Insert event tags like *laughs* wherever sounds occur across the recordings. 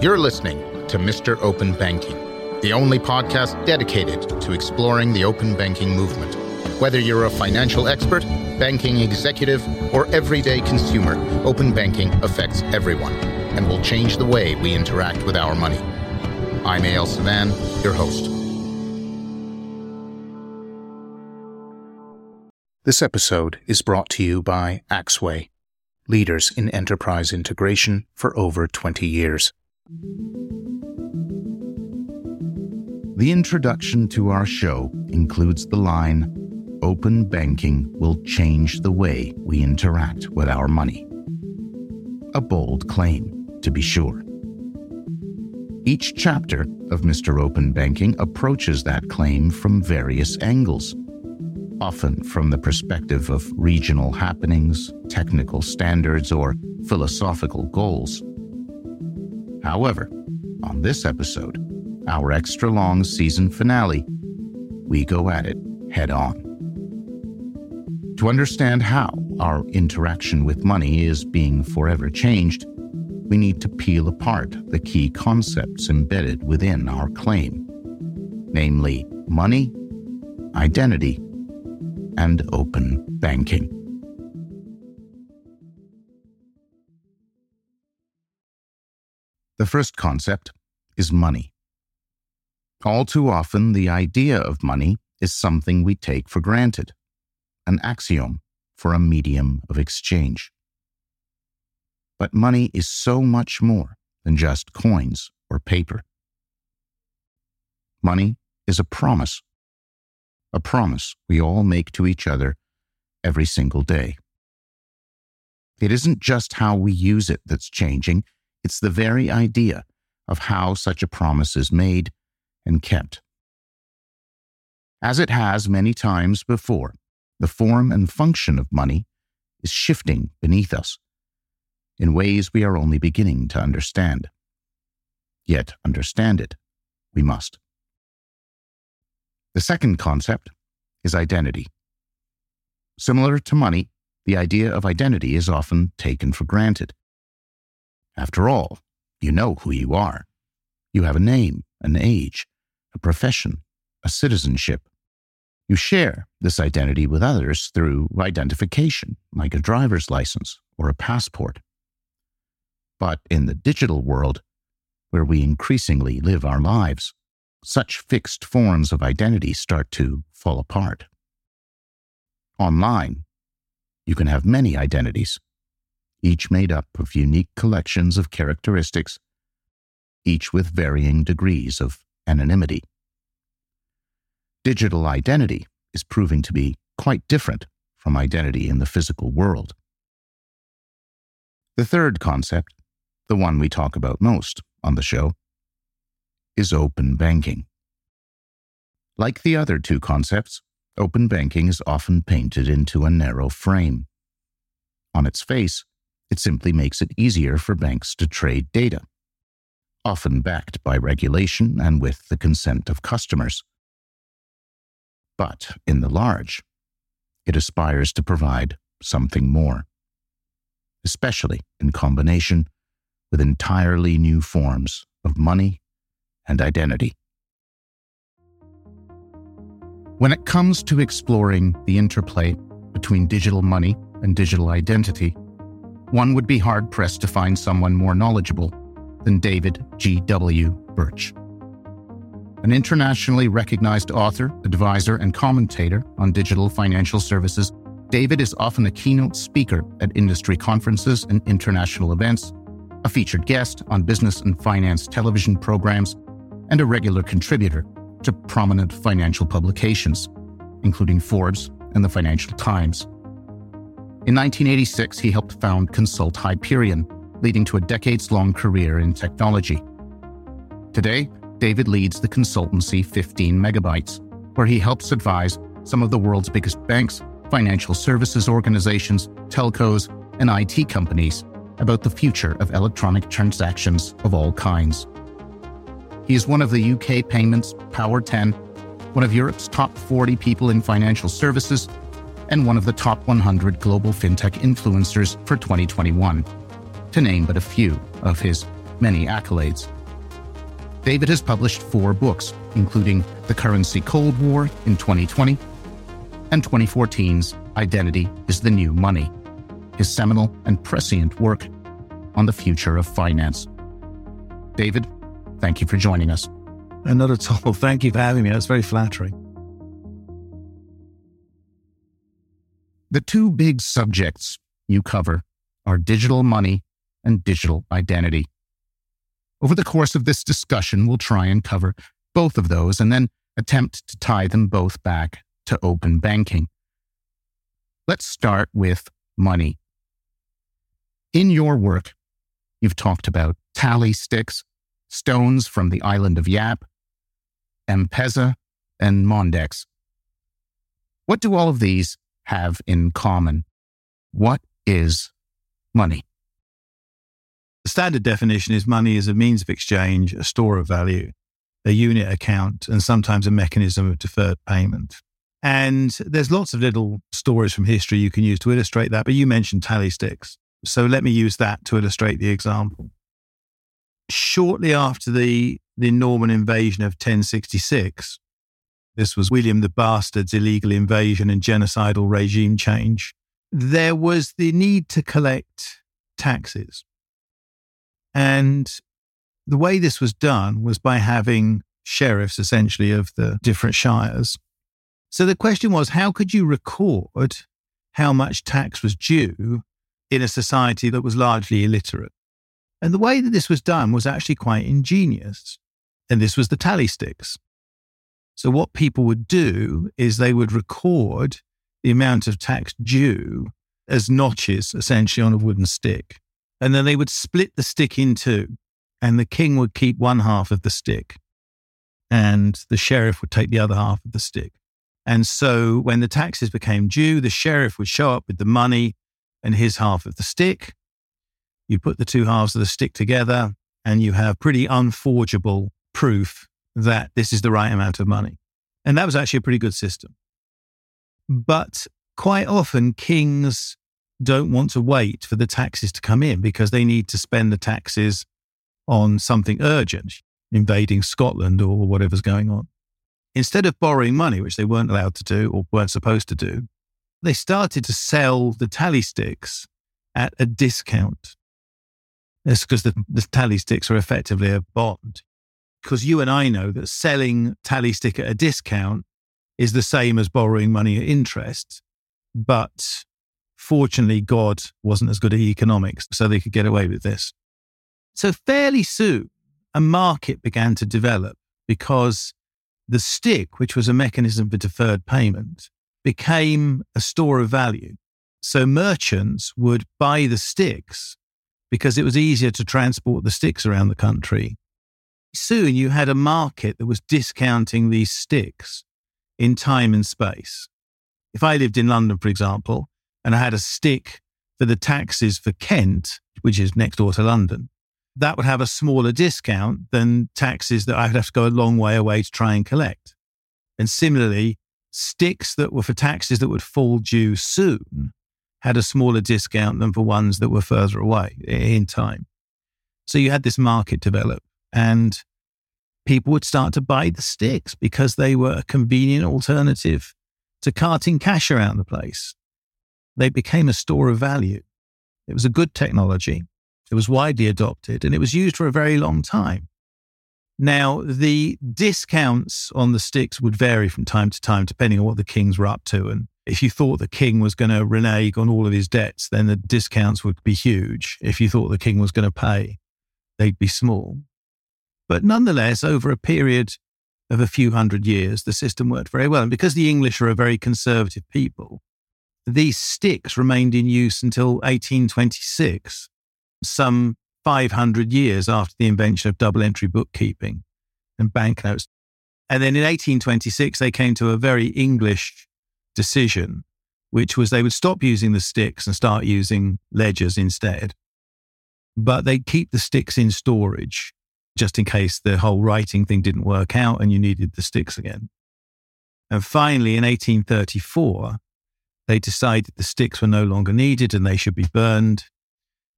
You're listening to Mr. Open Banking, the only podcast dedicated to exploring the open banking movement. Whether you're a financial expert, banking executive, or everyday consumer, open banking affects everyone and will change the way we interact with our money. I'm A.L. Savan, your host. This episode is brought to you by Axway, leaders in enterprise integration for over 20 years. The introduction to our show includes the line Open banking will change the way we interact with our money. A bold claim, to be sure. Each chapter of Mr. Open Banking approaches that claim from various angles, often from the perspective of regional happenings, technical standards, or philosophical goals. However, on this episode, our extra long season finale, we go at it head on. To understand how our interaction with money is being forever changed, we need to peel apart the key concepts embedded within our claim, namely money, identity, and open banking. The first concept is money. All too often, the idea of money is something we take for granted, an axiom for a medium of exchange. But money is so much more than just coins or paper. Money is a promise, a promise we all make to each other every single day. It isn't just how we use it that's changing, it's the very idea of how such a promise is made and kept. As it has many times before, the form and function of money is shifting beneath us in ways we are only beginning to understand. Yet understand it, we must. The second concept is identity. Similar to money, the idea of identity is often taken for granted. After all, you know who you are. You have a name, an age, a profession, a citizenship. You share this identity with others through identification, like a driver's license or a passport. But in the digital world, where we increasingly live our lives, such fixed forms of identity start to fall apart. Online, you can have many identities, each made up of unique collections of characteristics, each with varying degrees of anonymity. Digital identity is proving to be quite different from identity in the physical world. The third concept, the one we talk about most on the show, is open banking. Like the other two concepts, open banking is often painted into a narrow frame. On its face, it simply makes it easier for banks to trade data, often backed by regulation and with the consent of customers. But in the large, it aspires to provide something more, especially in combination with entirely new forms of money and identity. When it comes to exploring the interplay between digital money and digital identity, one would be hard pressed to find someone more knowledgeable than David G.W. Birch. An internationally recognized author, advisor, and commentator on digital financial services, David is often a keynote speaker at industry conferences and international events, a featured guest on business and finance television programs, and a regular contributor to prominent financial publications, including Forbes and the Financial Times. In 1986, he helped found Consult Hyperion, leading to a decades long career in technology. Today, David leads the consultancy 15 Megabytes, where he helps advise some of the world's biggest banks, financial services organizations, telcos, and IT companies about the future of electronic transactions of all kinds. He is one of the UK Payments Power 10, one of Europe's top 40 people in financial services, and one of the top 100 global fintech influencers for 2021, to name but a few of his many accolades. David has published four books, including The Currency Cold War in 2020 and 2014's Identity is the New Money, his seminal and prescient work on the future of finance. David, thank you for joining us. Not at all. Thank you for having me. That's very flattering. The two big subjects you cover are digital money and digital identity. Over the course of this discussion, we'll try and cover both of those and then attempt to tie them both back to open banking. Let's start with money. In your work, you've talked about tally sticks, stones from the island of Yap, M-Pesa, and Mondex. What do all of these have in common? What is money? The standard definition is money is a means of exchange, a store of value, a unit account, and sometimes a mechanism of deferred payment. And there's lots of little stories from history you can use to illustrate that, but you mentioned tally sticks. So let me use that to illustrate the example. Shortly after the, the Norman invasion of 1066, this was William the Bastard's illegal invasion and genocidal regime change. There was the need to collect taxes. And the way this was done was by having sheriffs essentially of the different shires. So the question was how could you record how much tax was due in a society that was largely illiterate? And the way that this was done was actually quite ingenious. And this was the tally sticks. So, what people would do is they would record the amount of tax due as notches, essentially on a wooden stick. And then they would split the stick in two, and the king would keep one half of the stick, and the sheriff would take the other half of the stick. And so, when the taxes became due, the sheriff would show up with the money and his half of the stick. You put the two halves of the stick together, and you have pretty unforgeable proof that this is the right amount of money. And that was actually a pretty good system. But quite often, kings don't want to wait for the taxes to come in because they need to spend the taxes on something urgent, invading Scotland or whatever's going on. Instead of borrowing money, which they weren't allowed to do or weren't supposed to do, they started to sell the tally sticks at a discount. That's because the, the tally sticks are effectively a bond because you and I know that selling tally stick at a discount is the same as borrowing money at interest. But fortunately, God wasn't as good at economics, so they could get away with this. So, fairly soon, a market began to develop because the stick, which was a mechanism for deferred payment, became a store of value. So, merchants would buy the sticks because it was easier to transport the sticks around the country soon you had a market that was discounting these sticks in time and space. If I lived in London, for example, and I had a stick for the taxes for Kent, which is next door to London, that would have a smaller discount than taxes that I would have to go a long way away to try and collect. And similarly, sticks that were for taxes that would fall due soon had a smaller discount than for ones that were further away in time. So you had this market develop. And people would start to buy the sticks because they were a convenient alternative to carting cash around the place. They became a store of value. It was a good technology. It was widely adopted and it was used for a very long time. Now, the discounts on the sticks would vary from time to time, depending on what the kings were up to. And if you thought the king was going to renege on all of his debts, then the discounts would be huge. If you thought the king was going to pay, they'd be small. But nonetheless, over a period of a few hundred years, the system worked very well. And because the English are a very conservative people, these sticks remained in use until 1826, some 500 years after the invention of double entry bookkeeping and banknotes. And then in 1826, they came to a very English decision, which was they would stop using the sticks and start using ledgers instead. But they'd keep the sticks in storage just in case the whole writing thing didn't work out and you needed the sticks again. And finally, in 1834, they decided the sticks were no longer needed and they should be burned.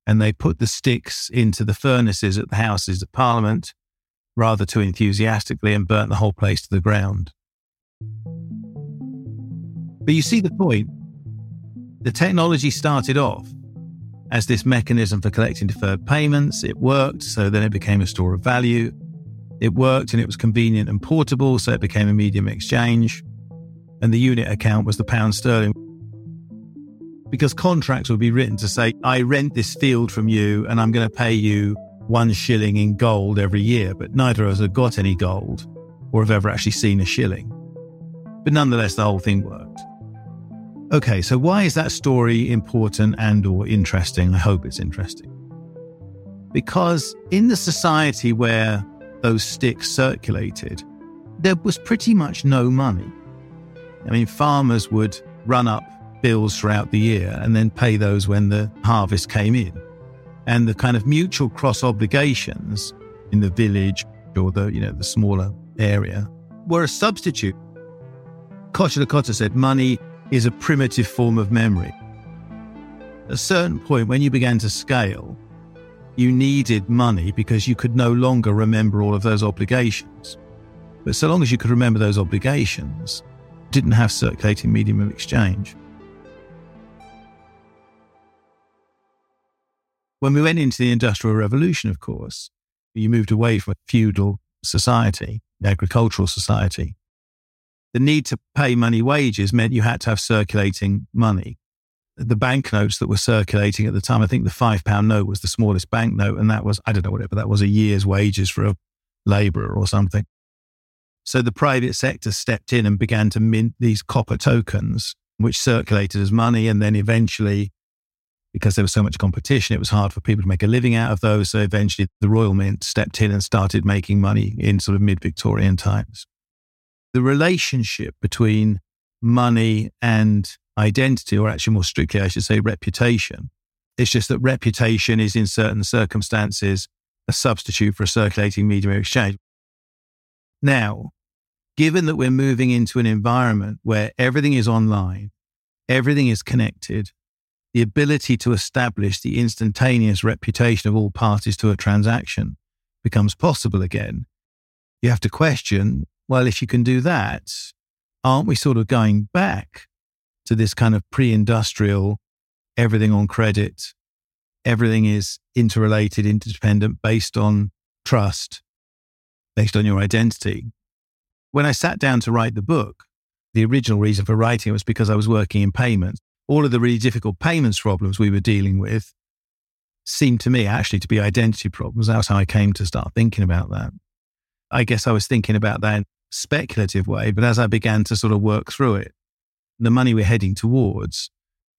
and they put the sticks into the furnaces at the Houses of Parliament rather too enthusiastically and burnt the whole place to the ground. But you see the point. The technology started off as this mechanism for collecting deferred payments. It worked, so then it became a store of value. It worked and it was convenient and portable, so it became a medium exchange. And the unit account was the pound sterling. Because contracts would be written to say, I rent this field from you and I'm going to pay you one shilling in gold every year, but neither of us have got any gold or have ever actually seen a shilling. But nonetheless, the whole thing worked. Okay, so why is that story important and or interesting? I hope it's interesting. Because in the society where those sticks circulated, there was pretty much no money. I mean, farmers would run up bills throughout the year and then pay those when the harvest came in. And the kind of mutual cross obligations in the village or the, you know, the smaller area were a substitute. Kocherlakota said money is a primitive form of memory. At a certain point, when you began to scale, you needed money because you could no longer remember all of those obligations. But so long as you could remember those obligations, didn't have circulating medium of exchange. When we went into the Industrial Revolution, of course, you moved away from a feudal society, agricultural society, the need to pay money wages meant you had to have circulating money. The banknotes that were circulating at the time, I think the five pound note was the smallest banknote, and that was, I don't know, whatever, that was a year's wages for a laborer or something. So the private sector stepped in and began to mint these copper tokens, which circulated as money. And then eventually, because there was so much competition, it was hard for people to make a living out of those. So eventually, the Royal Mint stepped in and started making money in sort of mid Victorian times the relationship between money and identity, or actually more strictly, I should say reputation. It's just that reputation is in certain circumstances a substitute for a circulating medium of exchange. Now, given that we're moving into an environment where everything is online, everything is connected, the ability to establish the instantaneous reputation of all parties to a transaction becomes possible again. You have to question well, if you can do that, aren't we sort of going back to this kind of pre industrial, everything on credit, everything is interrelated, interdependent, based on trust, based on your identity? When I sat down to write the book, the original reason for writing it was because I was working in payments. All of the really difficult payments problems we were dealing with seemed to me actually to be identity problems. That's how I came to start thinking about that. I guess I was thinking about that speculative way, but as I began to sort of work through it, the money we're heading towards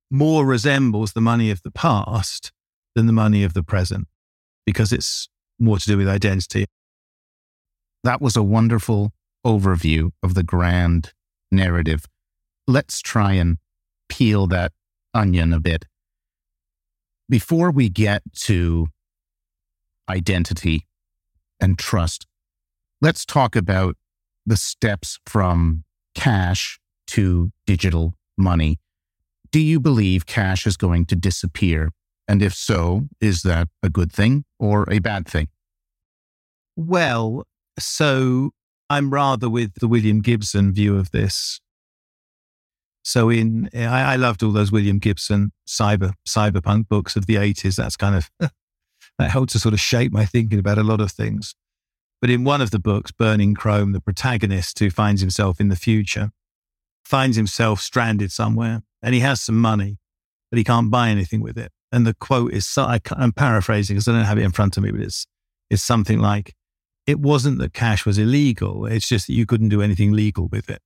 more resembles the money of the past than the money of the present because it's more to do with identity. That was a wonderful overview of the grand narrative. Let's try and peel that onion a bit. Before we get to identity and trust, let's talk about the steps from cash to digital money. Do you believe cash is going to disappear? And if so, is that a good thing or a bad thing? Well, so I'm rather with the William Gibson view of this. So in I, I loved all those William Gibson cyber cyberpunk books of the 80s. That's kind of *laughs* that helped to sort of shape my thinking about a lot of things. But in one of the books, Burning Chrome, the protagonist who finds himself in the future finds himself stranded somewhere and he has some money, but he can't buy anything with it. And the quote is, I'm paraphrasing because I don't have it in front of me, but it's, it's something like, it wasn't that cash was illegal. It's just that you couldn't do anything legal with it.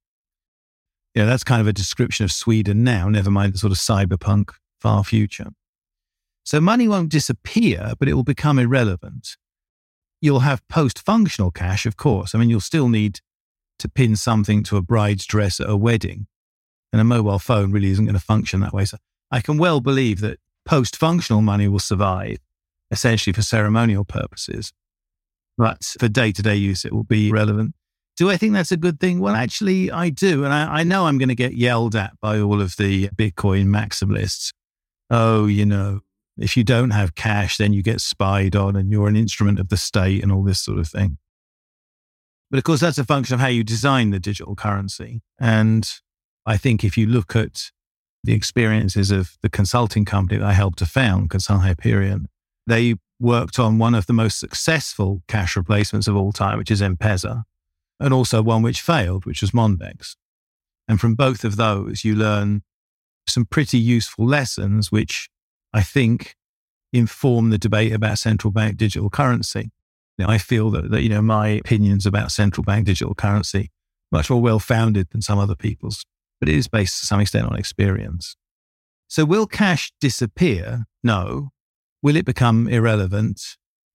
Yeah, that's kind of a description of Sweden now, never mind the sort of cyberpunk far future. So money won't disappear, but it will become irrelevant. You'll have post functional cash, of course. I mean, you'll still need to pin something to a bride's dress at a wedding. And a mobile phone really isn't going to function that way. So I can well believe that post functional money will survive, essentially for ceremonial purposes. But for day to day use, it will be relevant. Do I think that's a good thing? Well, actually, I do. And I, I know I'm going to get yelled at by all of the Bitcoin maximalists. Oh, you know, If you don't have cash, then you get spied on and you're an instrument of the state and all this sort of thing. But of course, that's a function of how you design the digital currency. And I think if you look at the experiences of the consulting company that I helped to found, Consult Hyperion, they worked on one of the most successful cash replacements of all time, which is M-Pesa, and also one which failed, which was Mondex. And from both of those, you learn some pretty useful lessons, which I think inform the debate about central bank digital currency. Know, I feel that, that, you know, my opinions about central bank digital currency much more well founded than some other people's, but it is based to some extent on experience. So will cash disappear? No. Will it become irrelevant?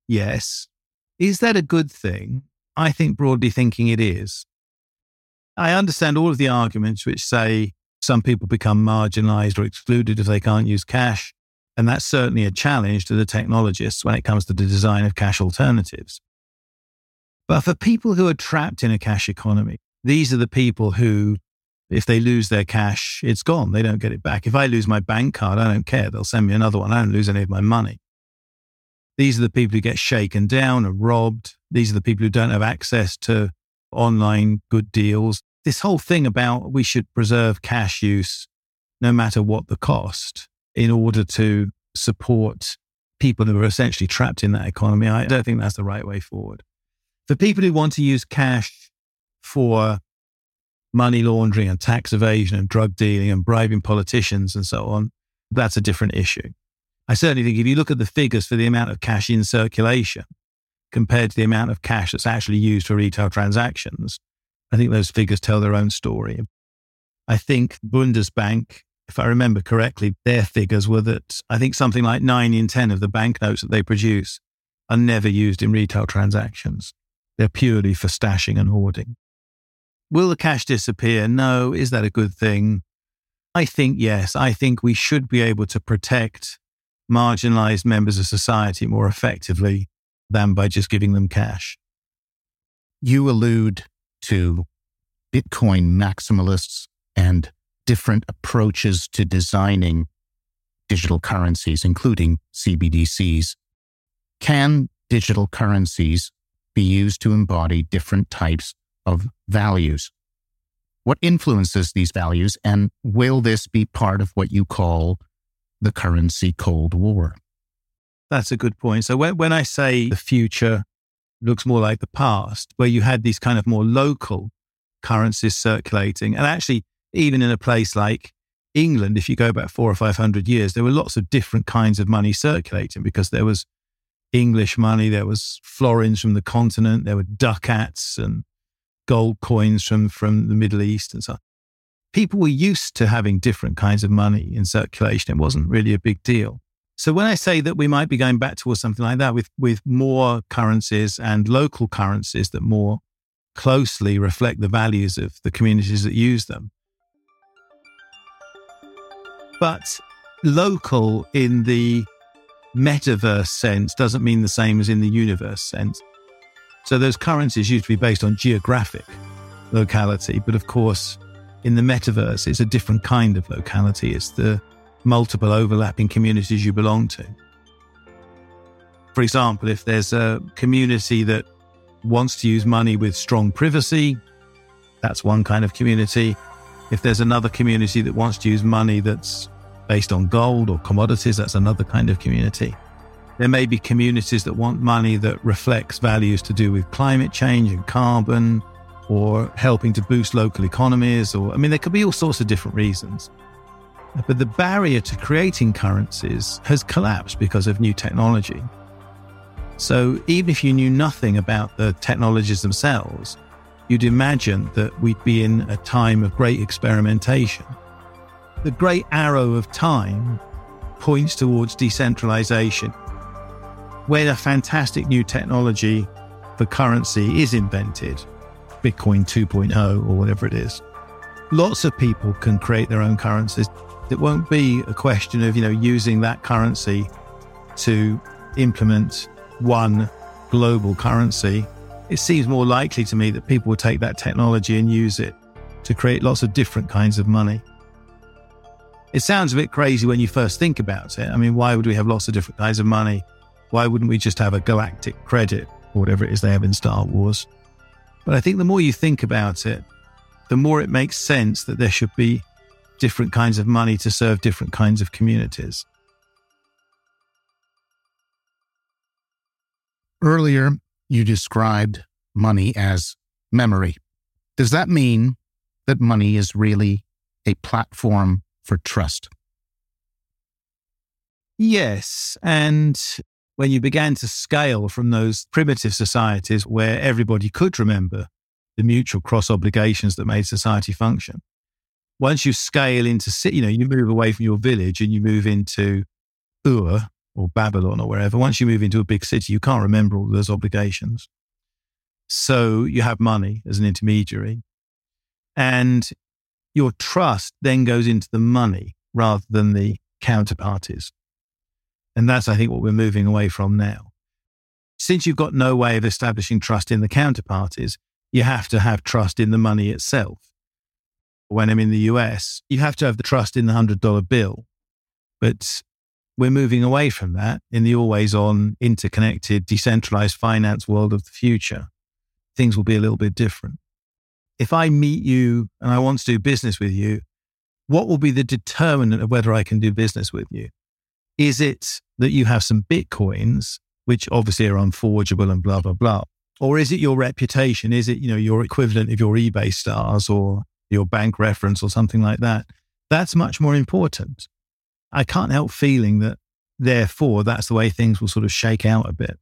Yes. Is that a good thing? I think broadly thinking it is. I understand all of the arguments which say some people become marginalized or excluded if they can't use cash. And that's certainly a challenge to the technologists when it comes to the design of cash alternatives. But for people who are trapped in a cash economy, these are the people who, if they lose their cash, it's gone. They don't get it back. If I lose my bank card, I don't care. They'll send me another one. I don't lose any of my money. These are the people who get shaken down or robbed. These are the people who don't have access to online good deals. This whole thing about we should preserve cash use no matter what the cost in order to support people who are essentially trapped in that economy, I don't think that's the right way forward. For people who want to use cash for money laundering and tax evasion and drug dealing and bribing politicians and so on, that's a different issue. I certainly think if you look at the figures for the amount of cash in circulation compared to the amount of cash that's actually used for retail transactions, I think those figures tell their own story. I think Bundesbank, if I remember correctly, their figures were that I think something like nine in 10 of the banknotes that they produce are never used in retail transactions. They're purely for stashing and hoarding. Will the cash disappear? No. Is that a good thing? I think yes. I think we should be able to protect marginalized members of society more effectively than by just giving them cash. You allude to Bitcoin maximalists and different approaches to designing digital currencies, including CBDCs. Can digital currencies be used to embody different types of values? What influences these values, and will this be part of what you call the currency Cold War. That's a good point. So when, when I say the future looks more like the past, where you had these kind of more local currencies circulating, and actually, even in a place like England, if you go back four or five hundred years, there were lots of different kinds of money circulating because there was English money, there was florins from the continent, there were ducats and gold coins from, from the Middle East and so on people were used to having different kinds of money in circulation. It wasn't really a big deal. So when I say that we might be going back towards something like that with, with more currencies and local currencies that more closely reflect the values of the communities that use them. But local in the metaverse sense doesn't mean the same as in the universe sense. So those currencies used to be based on geographic locality, but of course, in the metaverse, it's a different kind of locality. It's the multiple overlapping communities you belong to. For example, if there's a community that wants to use money with strong privacy, that's one kind of community. If there's another community that wants to use money that's based on gold or commodities, that's another kind of community. There may be communities that want money that reflects values to do with climate change and carbon or helping to boost local economies, or I mean, there could be all sorts of different reasons. But the barrier to creating currencies has collapsed because of new technology. So even if you knew nothing about the technologies themselves, you'd imagine that we'd be in a time of great experimentation. The great arrow of time points towards decentralization. When a fantastic new technology for currency is invented, Bitcoin 2.0 or whatever it is. Lots of people can create their own currencies. It won't be a question of, you know, using that currency to implement one global currency. It seems more likely to me that people will take that technology and use it to create lots of different kinds of money. It sounds a bit crazy when you first think about it. I mean, why would we have lots of different kinds of money? Why wouldn't we just have a galactic credit or whatever it is they have in Star Wars? But I think the more you think about it, the more it makes sense that there should be different kinds of money to serve different kinds of communities. Earlier, you described money as memory. Does that mean that money is really a platform for trust? Yes. And when you began to scale from those primitive societies where everybody could remember the mutual cross obligations that made society function, once you scale into, you know, you move away from your village and you move into Ur or Babylon or wherever, once you move into a big city, you can't remember all those obligations. So you have money as an intermediary. And your trust then goes into the money rather than the counterparties. And that's, I think, what we're moving away from now. Since you've got no way of establishing trust in the counterparties, you have to have trust in the money itself. When I'm in the US, you have to have the trust in the $100 bill. But we're moving away from that in the always on, interconnected, decentralized finance world of the future. Things will be a little bit different if I meet you and I want to do business with you, what will be the determinant of whether I can do business with you? Is it that you have some bitcoins, which obviously are unforgeable and blah, blah, blah? Or is it your reputation? Is it, you know, your equivalent of your eBay stars or your bank reference or something like that? That's much more important. I can't help feeling that therefore that's the way things will sort of shake out a bit.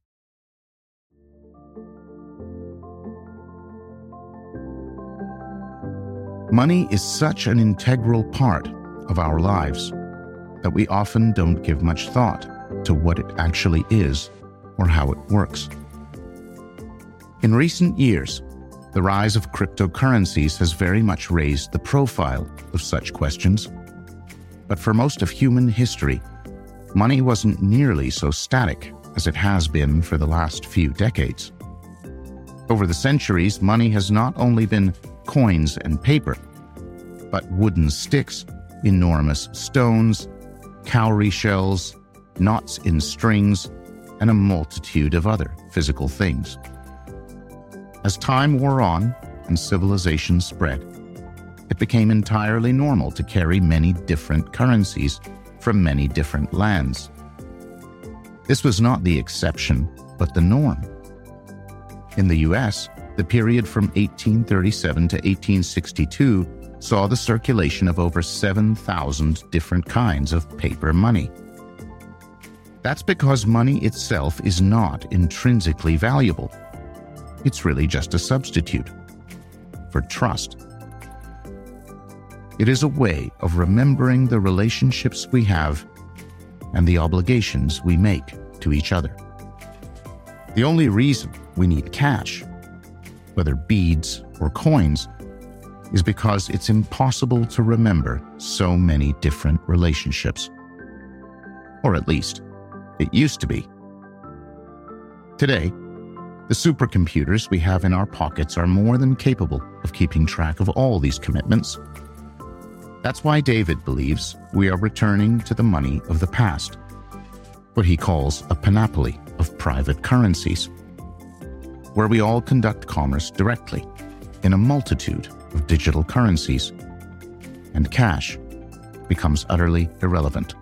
Money is such an integral part of our lives that we often don't give much thought to what it actually is or how it works. In recent years, the rise of cryptocurrencies has very much raised the profile of such questions. But for most of human history, money wasn't nearly so static as it has been for the last few decades. Over the centuries, money has not only been coins and paper, but wooden sticks, enormous stones, cowrie shells, knots in strings, and a multitude of other physical things. As time wore on and civilization spread, it became entirely normal to carry many different currencies from many different lands. This was not the exception, but the norm. In the US, the period from 1837 to 1862 saw the circulation of over 7,000 different kinds of paper money. That's because money itself is not intrinsically valuable. It's really just a substitute for trust. It is a way of remembering the relationships we have and the obligations we make to each other. The only reason we need cash whether beads or coins, is because it's impossible to remember so many different relationships. Or at least, it used to be. Today, the supercomputers we have in our pockets are more than capable of keeping track of all these commitments. That's why David believes we are returning to the money of the past, what he calls a panoply of private currencies where we all conduct commerce directly in a multitude of digital currencies, and cash becomes utterly irrelevant.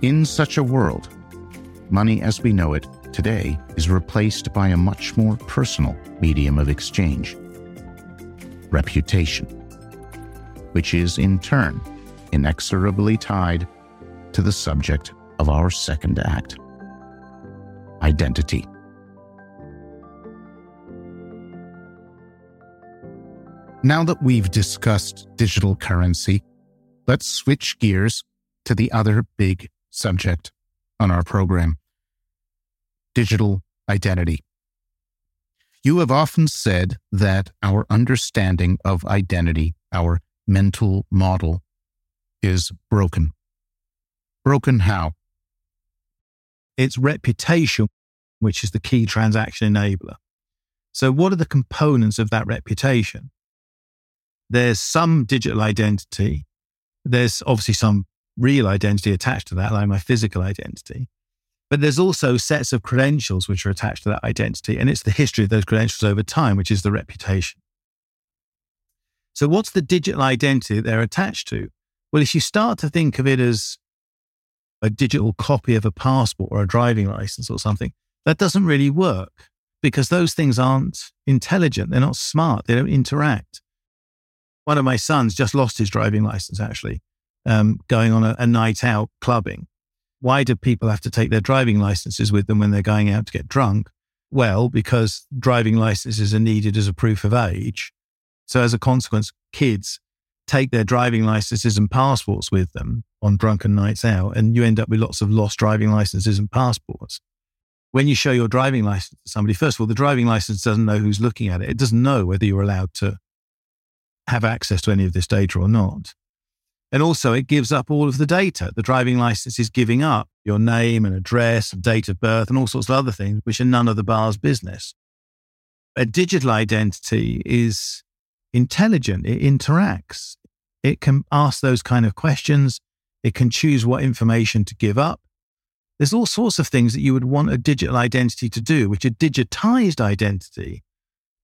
In such a world, money as we know it today is replaced by a much more personal medium of exchange reputation, which is in turn inexorably tied to the subject of our second act identity. Now that we've discussed digital currency, let's switch gears to the other big subject on our program digital identity. You have often said that our understanding of identity, our mental model, is broken. Broken how? It's reputation, which is the key transaction enabler. So, what are the components of that reputation? there's some digital identity There's obviously some real identity attached to that, like my physical identity. But there's also sets of credentials which are attached to that identity. And it's the history of those credentials over time, which is the reputation. So, what's the digital identity that they're attached to? Well, if you start to think of it as a digital copy of a passport or a driving license or something, that doesn't really work because those things aren't intelligent. They're not smart. They don't interact. One of my sons just lost his driving license, actually, um, going on a, a night out clubbing. Why do people have to take their driving licenses with them when they're going out to get drunk? Well, because driving licenses are needed as a proof of age. So, as a consequence, kids take their driving licenses and passports with them on drunken nights out, and you end up with lots of lost driving licenses and passports. When you show your driving license to somebody, first of all, the driving license doesn't know who's looking at it. It doesn't know whether you're allowed to have access to any of this data or not. And also, it gives up all of the data. The driving license is giving up your name and address and date of birth and all sorts of other things, which are none of the bar's business. A digital identity is intelligent, it interacts, it can ask those kind of questions, it can choose what information to give up. There's all sorts of things that you would want a digital identity to do, which a digitized identity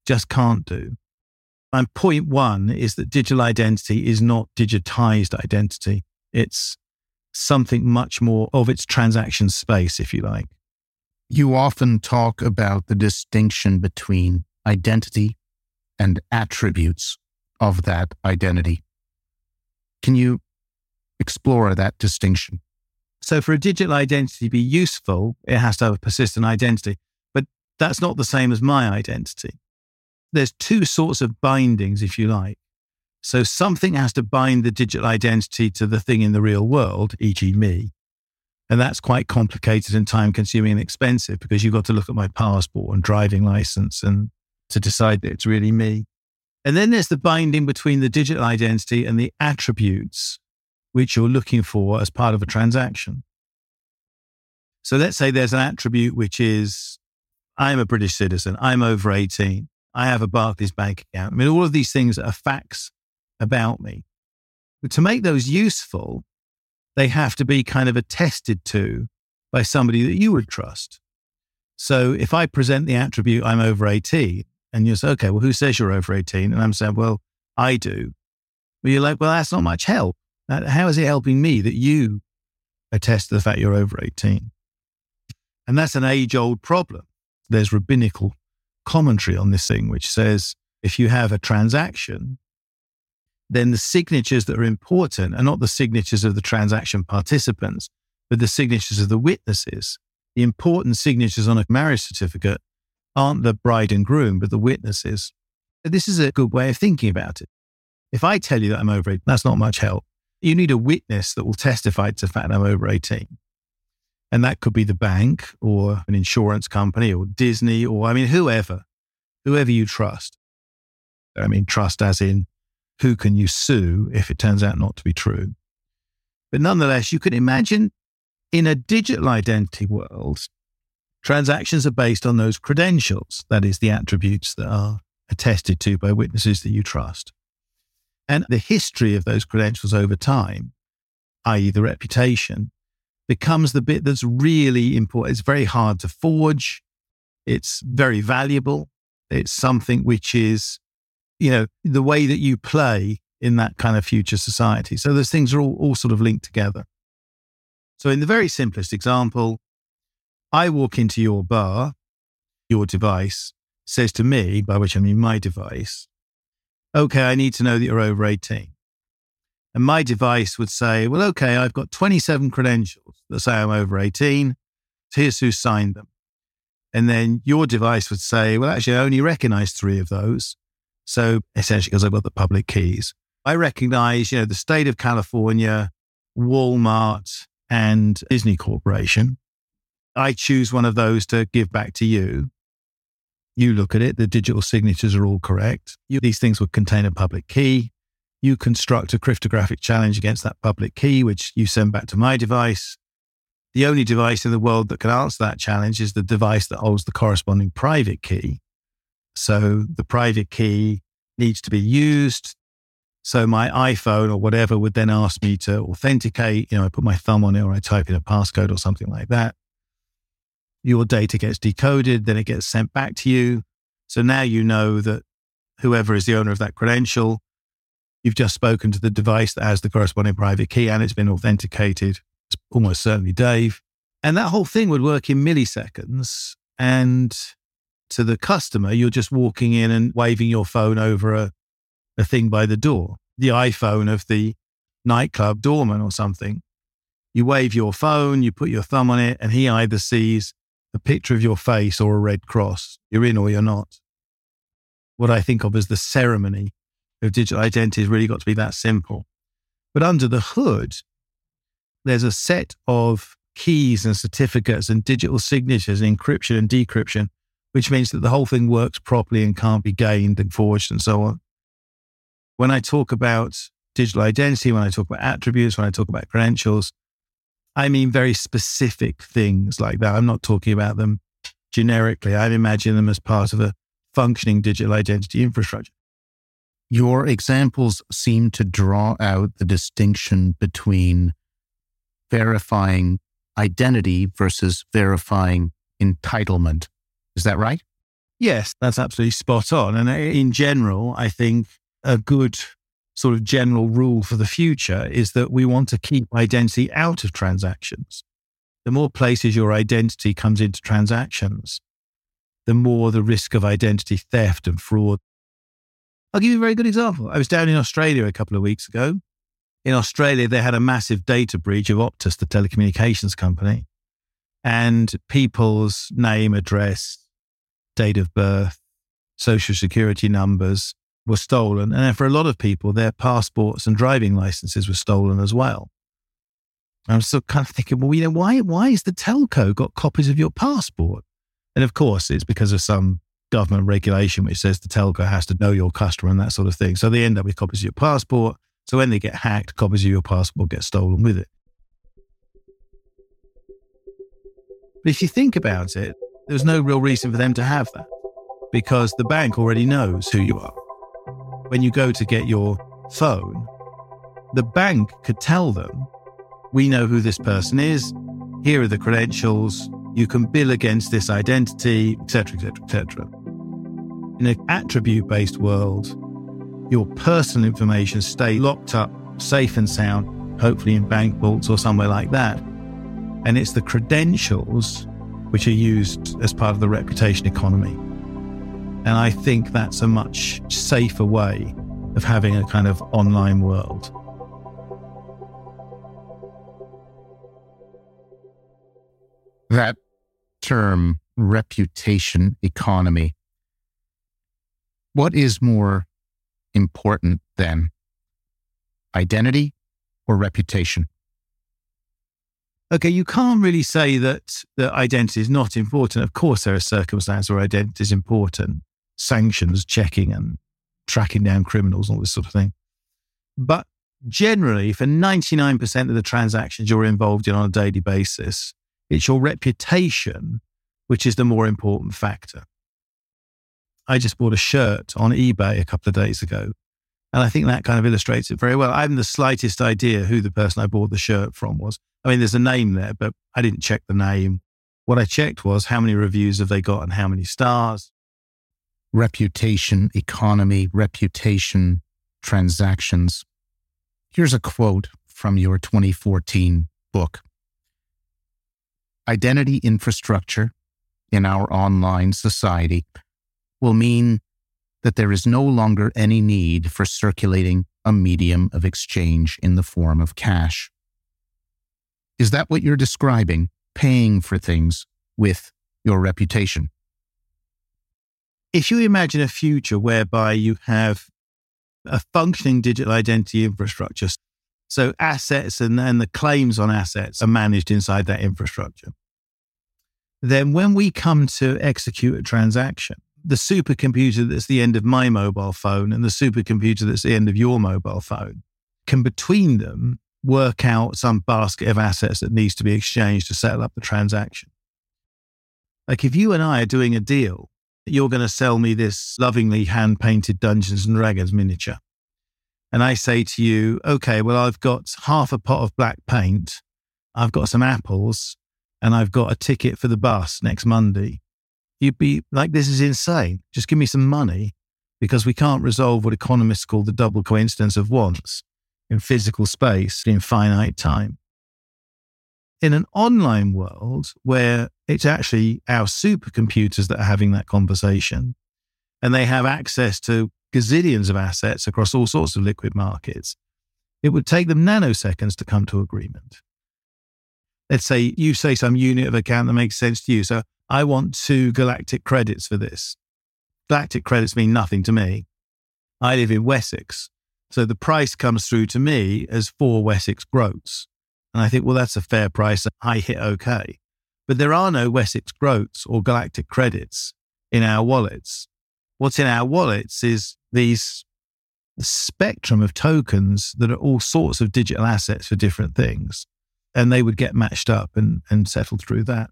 just can't do. And point one is that digital identity is not digitized identity. It's something much more of its transaction space, if you like. You often talk about the distinction between identity and attributes of that identity. Can you explore that distinction? So, for a digital identity to be useful, it has to have a persistent identity. But that's not the same as my identity there's two sorts of bindings, if you like. So something has to bind the digital identity to the thing in the real world, e.g., me. And that's quite complicated and time consuming and expensive because you've got to look at my passport and driving license and to decide that it's really me. And then there's the binding between the digital identity and the attributes which you're looking for as part of a transaction. So let's say there's an attribute which is I'm a British citizen, I'm over 18. I have a Barclays bank account. I mean, all of these things are facts about me. But to make those useful, they have to be kind of attested to by somebody that you would trust. So if I present the attribute, I'm over 18, and you say, okay, well, who says you're over 18? And I'm saying, well, I do. Well, you're like, well, that's not much help. Uh, how is it helping me that you attest to the fact you're over 18? And that's an age old problem. There's rabbinical commentary on this thing, which says if you have a transaction, then the signatures that are important are not the signatures of the transaction participants, but the signatures of the witnesses. The important signatures on a marriage certificate aren't the bride and groom, but the witnesses. This is a good way of thinking about it. If I tell you that I'm over 18, that's not much help. You need a witness that will testify to the fact I'm over 18. And that could be the bank or an insurance company or Disney or, I mean, whoever, whoever you trust. I mean, trust as in who can you sue if it turns out not to be true. But nonetheless, you can imagine in a digital identity world, transactions are based on those credentials, that is, the attributes that are attested to by witnesses that you trust. And the history of those credentials over time, i.e., the reputation, becomes the bit that's really important. It's very hard to forge. It's very valuable. It's something which is, you know, the way that you play in that kind of future society. So those things are all, all sort of linked together. So in the very simplest example, I walk into your bar, your device says to me, by which I mean my device, okay, I need to know that you're over 18. And my device would say, well, okay, I've got 27 credentials that say I'm over 18. Here's who signed them. And then your device would say, well, actually, I only recognize three of those. So essentially, because I've got the public keys, I recognize, you know, the state of California, Walmart, and Disney Corporation. I choose one of those to give back to you. You look at it, the digital signatures are all correct. You, these things would contain a public key you construct a cryptographic challenge against that public key, which you send back to my device. The only device in the world that can answer that challenge is the device that holds the corresponding private key. So the private key needs to be used. So my iPhone or whatever would then ask me to authenticate. You know, I put my thumb on it or I type in a passcode or something like that. Your data gets decoded, then it gets sent back to you. So now you know that whoever is the owner of that credential, you've just spoken to the device that has the corresponding private key and it's been authenticated. It's almost certainly Dave. And that whole thing would work in milliseconds. And to the customer, you're just walking in and waving your phone over a, a thing by the door, the iPhone of the nightclub doorman or something. You wave your phone, you put your thumb on it, and he either sees a picture of your face or a red cross. You're in or you're not. What I think of as the ceremony of digital identity has really got to be that simple. But under the hood, there's a set of keys and certificates and digital signatures and encryption and decryption which means that the whole thing works properly and can't be gained and forged and so on. When I talk about digital identity, when I talk about attributes, when I talk about credentials, I mean very specific things like that. I'm not talking about them generically. I imagine them as part of a functioning digital identity infrastructure. Your examples seem to draw out the distinction between verifying identity versus verifying entitlement. Is that right? Yes, that's absolutely spot on. And uh, in general, I think a good sort of general rule for the future is that we want to keep identity out of transactions. The more places your identity comes into transactions, the more the risk of identity theft and fraud. I'll give you a very good example. I was down in Australia a couple of weeks ago. In Australia, they had a massive data breach of Optus, the telecommunications company, and people's name, address, date of birth, social security numbers were stolen. And for a lot of people, their passports and driving licenses were stolen as well. I'm still kind of thinking, well, you know, why, why is the telco got copies of your passport? And of course, it's because of some government regulation which says the telco has to know your customer and that sort of thing. So they end up with copies of your passport. So when they get hacked, copies of your passport get stolen with it. But if you think about it, there's no real reason for them to have that because the bank already knows who you are. When you go to get your phone, the bank could tell them, we know who this person is. Here are the credentials. You can bill against this identity, etc., etc., etc. In an attribute-based world, your personal information stay locked up, safe and sound, hopefully in bank vaults or somewhere like that. And it's the credentials which are used as part of the reputation economy. And I think that's a much safer way of having a kind of online world. That term, reputation economy, what is more important than Identity or reputation? okay, you can't really say that the identity is not important. Of course, there are circumstances where identity is important, sanctions, checking, and tracking down criminals, all this sort of thing. But generally, for 99% of the transactions you're involved in on a daily basis, it's your reputation which is the more important factor. I just bought a shirt on eBay a couple of days ago. And I think that kind of illustrates it very well. I haven't the slightest idea who the person I bought the shirt from was. I mean, there's a name there, but I didn't check the name. What I checked was how many reviews have they got and how many stars. Reputation, economy, reputation, transactions. Here's a quote from your 2014 book Identity infrastructure in our online society will mean that there is no longer any need for circulating a medium of exchange in the form of cash. Is that what you're describing? Paying for things with your reputation? If you imagine a future whereby you have a functioning digital identity infrastructure, so assets and, the claims on assets are managed inside that infrastructure, then when we come to execute a transaction, the supercomputer that's the end of my mobile phone and the supercomputer that's the end of your mobile phone can between them work out some basket of assets that needs to be exchanged to settle up the transaction. Like if you and I are doing a deal, you're going to sell me this lovingly hand painted Dungeons and Dragons miniature. and I say to you, okay, well, I've got half a pot of black paint, I've got some apples, and I've got a ticket for the bus next Monday, you'd be like, this is insane. Just give me some money because we can't resolve what economists call the double coincidence of wants in physical space in finite time. In an online world where it's actually our supercomputers that are having that conversation and they have access to gazillions of assets across all sorts of liquid markets, it would take them nanoseconds to come to agreement. Let's say you say some unit of account that makes sense to you. So I want two galactic credits for this. Galactic credits mean nothing to me. I live in Wessex. So the price comes through to me as four Wessex groats. And I think, well, that's a fair price. I hit okay. But there are no Wessex groats or galactic credits in our wallets. What's in our wallets is these spectrum of tokens that are all sorts of digital assets for different things. And they would get matched up and, and settled through that.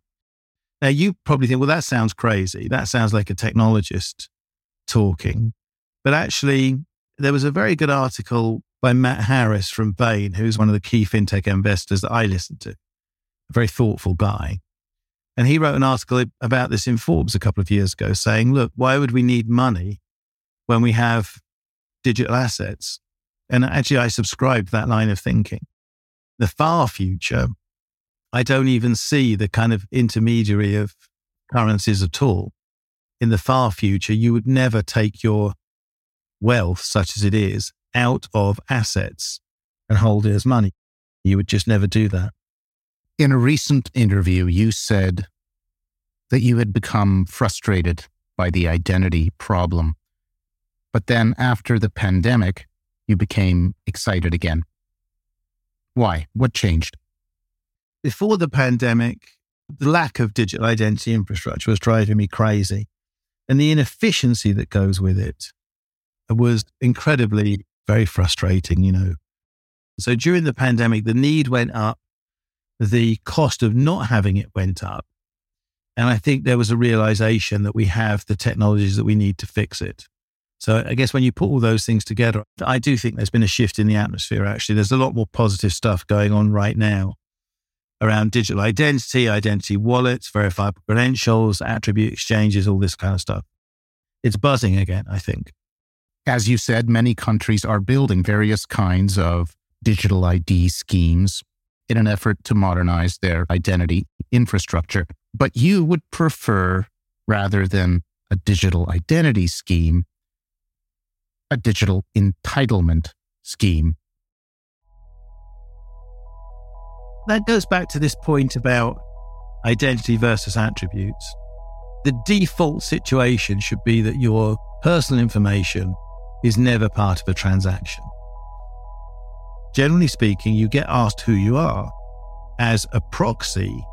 Now, you probably think, well, that sounds crazy. That sounds like a technologist talking. But actually, there was a very good article by Matt Harris from Bain, who's one of the key fintech investors that I listen to, a very thoughtful guy. And he wrote an article about this in Forbes a couple of years ago saying, look, why would we need money when we have digital assets? And actually, I subscribe to that line of thinking. The far future, I don't even see the kind of intermediary of currencies at all. In the far future, you would never take your wealth, such as it is, out of assets and hold it as money. You would just never do that. In a recent interview, you said that you had become frustrated by the identity problem. But then after the pandemic, you became excited again. Why? What changed? Before the pandemic, the lack of digital identity infrastructure was driving me crazy. And the inefficiency that goes with it was incredibly very frustrating, you know. So during the pandemic, the need went up, the cost of not having it went up. And I think there was a realization that we have the technologies that we need to fix it. So I guess when you put all those things together, I do think there's been a shift in the atmosphere, actually. There's a lot more positive stuff going on right now around digital identity, identity wallets, verifiable credentials, attribute exchanges, all this kind of stuff. It's buzzing again, I think. As you said, many countries are building various kinds of digital ID schemes in an effort to modernize their identity infrastructure. But you would prefer, rather than a digital identity scheme, a digital entitlement scheme. That goes back to this point about identity versus attributes. The default situation should be that your personal information is never part of a transaction. Generally speaking, you get asked who you are as a proxy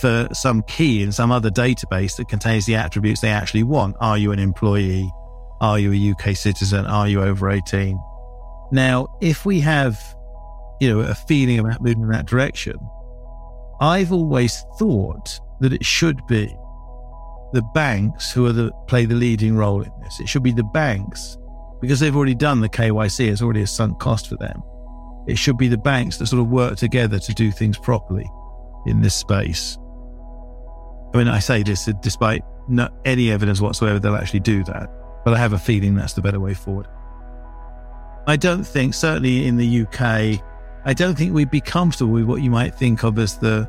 for some key in some other database that contains the attributes they actually want. Are you an employee? Are you a UK citizen? Are you over 18? Now, if we have, you know, a feeling about moving in that direction, I've always thought that it should be the banks who are the, play the leading role in this. It should be the banks because they've already done the KYC, it's already a sunk cost for them. It should be the banks that sort of work together to do things properly in this space. I mean, I say this despite not any evidence whatsoever they'll actually do that, but I have a feeling that's the better way forward. I don't think, certainly in the UK, I don't think we'd be comfortable with what you might think of as the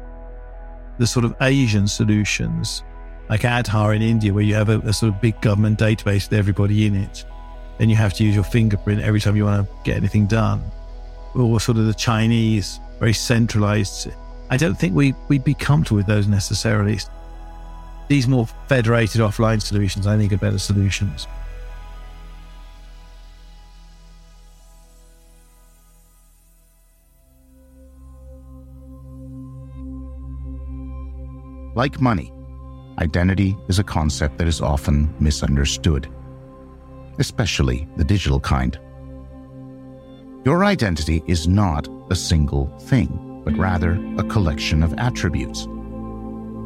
the sort of Asian solutions, like Aadhaar in India, where you have a, a sort of big government database with everybody in it then you have to use your fingerprint every time you want to get anything done. Or sort of the Chinese, very centralized. I don't think we, we'd be comfortable with those necessarily. These more federated offline solutions, I think, are better solutions. Like money, identity is a concept that is often misunderstood especially the digital kind. Your identity is not a single thing, but rather a collection of attributes.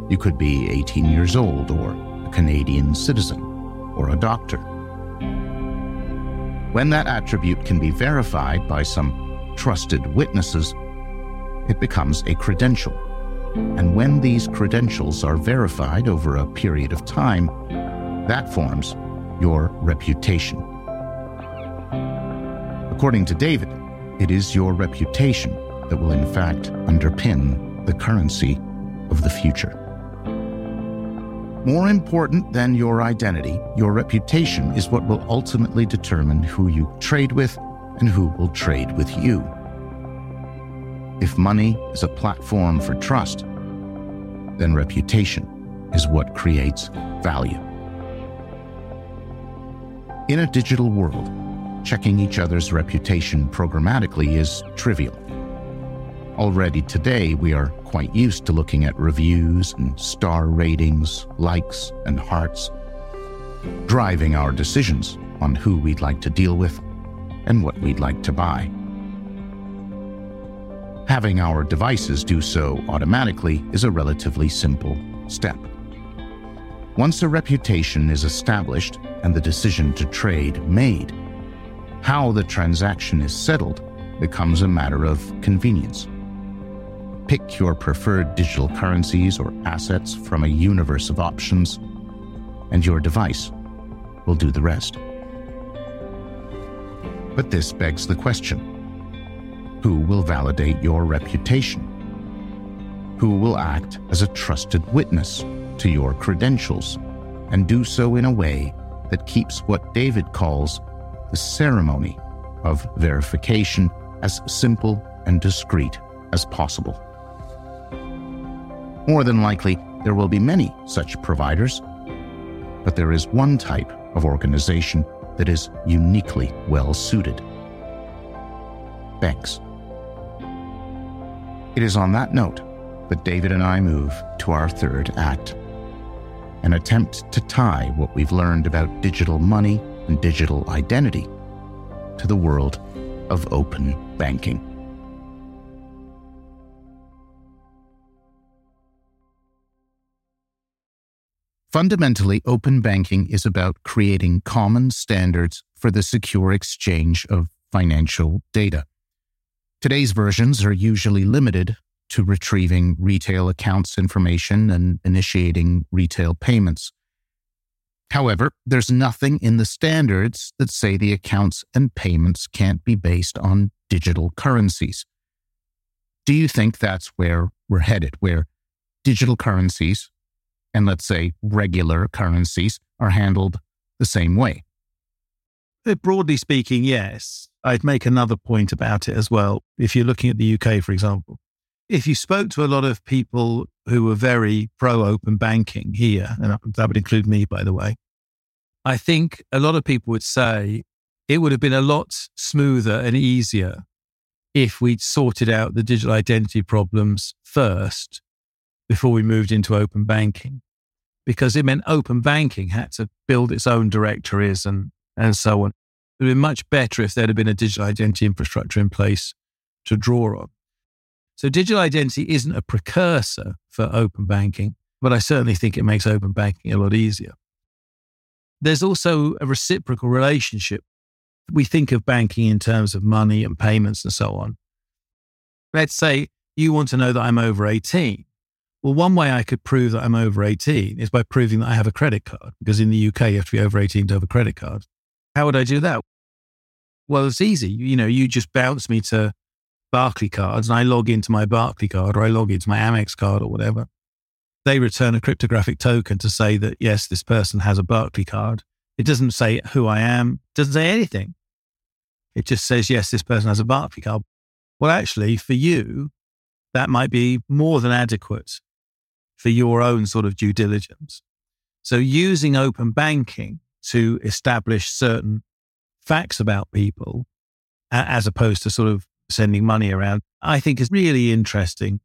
You could be 18 years old, or a Canadian citizen, or a doctor. When that attribute can be verified by some trusted witnesses, it becomes a credential. And when these credentials are verified over a period of time, that forms your reputation. According to David, it is your reputation that will in fact underpin the currency of the future. More important than your identity, your reputation is what will ultimately determine who you trade with and who will trade with you. If money is a platform for trust, then reputation is what creates value. In a digital world, checking each other's reputation programmatically is trivial. Already today, we are quite used to looking at reviews and star ratings, likes, and hearts, driving our decisions on who we'd like to deal with and what we'd like to buy. Having our devices do so automatically is a relatively simple step. Once a reputation is established and the decision to trade made, how the transaction is settled becomes a matter of convenience. Pick your preferred digital currencies or assets from a universe of options, and your device will do the rest. But this begs the question who will validate your reputation? Who will act as a trusted witness to your credentials and do so in a way that keeps what David calls the ceremony of verification as simple and discreet as possible? More than likely, there will be many such providers, but there is one type of organization that is uniquely well suited banks. It is on that note that David and I move to our third act an attempt to tie what we've learned about digital money and digital identity to the world of open banking. Fundamentally, open banking is about creating common standards for the secure exchange of financial data. Today's versions are usually limited to retrieving retail accounts information and initiating retail payments. However, there's nothing in the standards that say the accounts and payments can't be based on digital currencies. Do you think that's where we're headed, where digital currencies and let's say regular currencies are handled the same way? Uh, broadly speaking, yes. I'd make another point about it as well. If you're looking at the UK, for example, if you spoke to a lot of people who were very pro open banking here, and that would include me, by the way, I think a lot of people would say it would have been a lot smoother and easier if we'd sorted out the digital identity problems first before we moved into open banking, because it meant open banking had to build its own directories and, and so on. It would have been much better if there had been a digital identity infrastructure in place to draw on. So digital identity isn't a precursor for open banking, but I certainly think it makes open banking a lot easier. There's also a reciprocal relationship. We think of banking in terms of money and payments and so on. Let's say you want to know that I'm over 18. Well, one way I could prove that I'm over 18 is by proving that I have a credit card, because in the UK, you have to be over 18 to have a credit card. How would I do that? Well, it's easy. You know, you just bounce me to Barclaycards and I log into my Barclaycard or I log into my Amex card or whatever. They return a cryptographic token to say that, yes, this person has a Barclaycard. It doesn't say who I am, doesn't say anything. It just says, yes, this person has a Barclaycard. Well, actually, for you, that might be more than adequate for your own sort of due diligence. So using open banking to establish certain facts about people as opposed to sort of sending money around, I think is really interesting.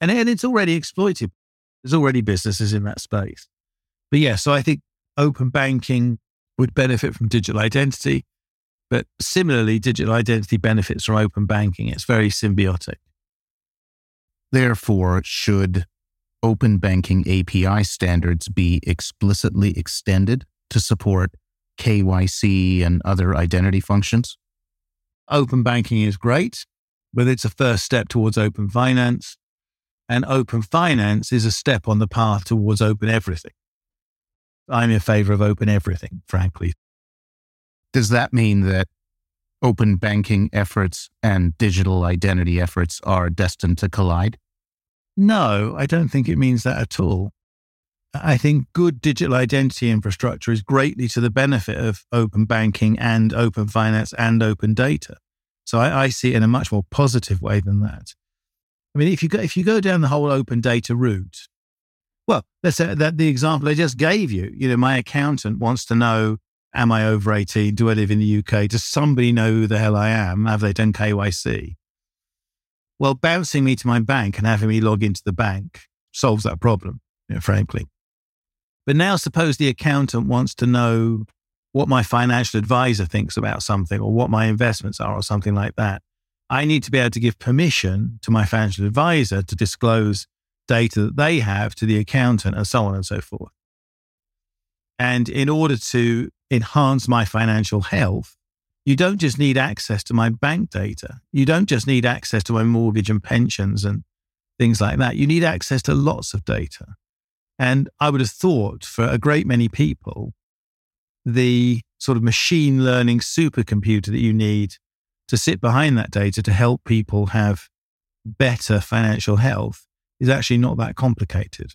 And, and it's already exploited. There's already businesses in that space. But yeah, so I think open banking would benefit from digital identity. But similarly, digital identity benefits from open banking. It's very symbiotic. Therefore, should open banking API standards be explicitly extended to support KYC and other identity functions? Open banking is great, but it's a first step towards open finance. And open finance is a step on the path towards open everything. I'm in favor of open everything, frankly. Does that mean that open banking efforts and digital identity efforts are destined to collide? No, I don't think it means that at all. I think good digital identity infrastructure is greatly to the benefit of open banking and open finance and open data. So I, I see it in a much more positive way than that. I mean, if you go, if you go down the whole open data route, well, let's say that the example I just gave you, you know, my accountant wants to know, am I over 18? Do I live in the UK? Does somebody know who the hell I am? Have they done KYC? Well, bouncing me to my bank and having me log into the bank solves that problem, you know, frankly. But now suppose the accountant wants to know what my financial advisor thinks about something or what my investments are or something like that. I need to be able to give permission to my financial advisor to disclose data that they have to the accountant and so on and so forth. And in order to enhance my financial health, you don't just need access to my bank data. You don't just need access to my mortgage and pensions and things like that. You need access to lots of data. And I would have thought for a great many people, the sort of machine learning supercomputer that you need to sit behind that data to help people have better financial health is actually not that complicated.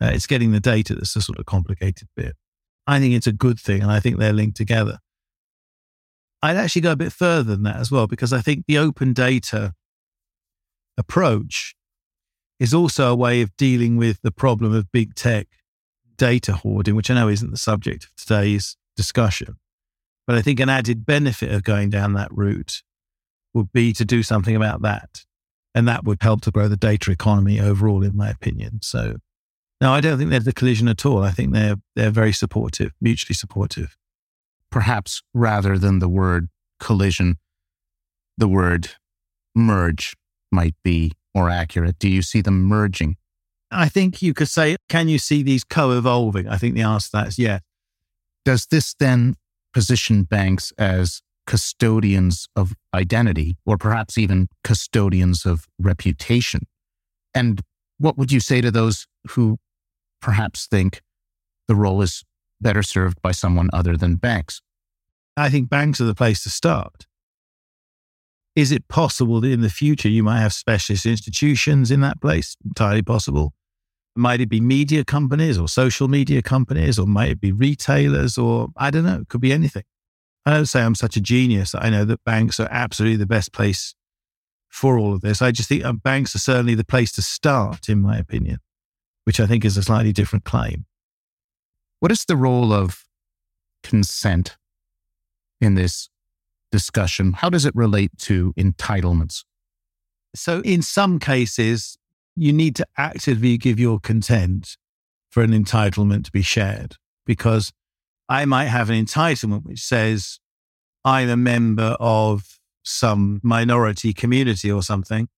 Uh, it's getting the data that's the sort of complicated bit. I think it's a good thing, and I think they're linked together. I'd actually go a bit further than that as well, because I think the open data approach is also a way of dealing with the problem of big tech data hoarding, which I know isn't the subject of today's discussion. But I think an added benefit of going down that route would be to do something about that. And that would help to grow the data economy overall, in my opinion. So, no, I don't think there's a collision at all. I think they're, they're very supportive, mutually supportive. Perhaps rather than the word collision, the word merge might be more accurate. Do you see them merging? I think you could say, can you see these co evolving? I think the answer to that is yes. Does this then position banks as custodians of identity or perhaps even custodians of reputation. And what would you say to those who perhaps think the role is better served by someone other than banks? I think banks are the place to start. Is it possible that in the future you might have specialist institutions in that place? Entirely possible. Might it be media companies or social media companies, or might it be retailers, or I don't know, it could be anything. I don't say I'm such a genius. I know that banks are absolutely the best place for all of this. I just think um, banks are certainly the place to start, in my opinion, which I think is a slightly different claim. What is the role of consent in this discussion? How does it relate to entitlements? So, in some cases, you need to actively give your consent for an entitlement to be shared because I might have an entitlement which says I'm a member of some minority community or something,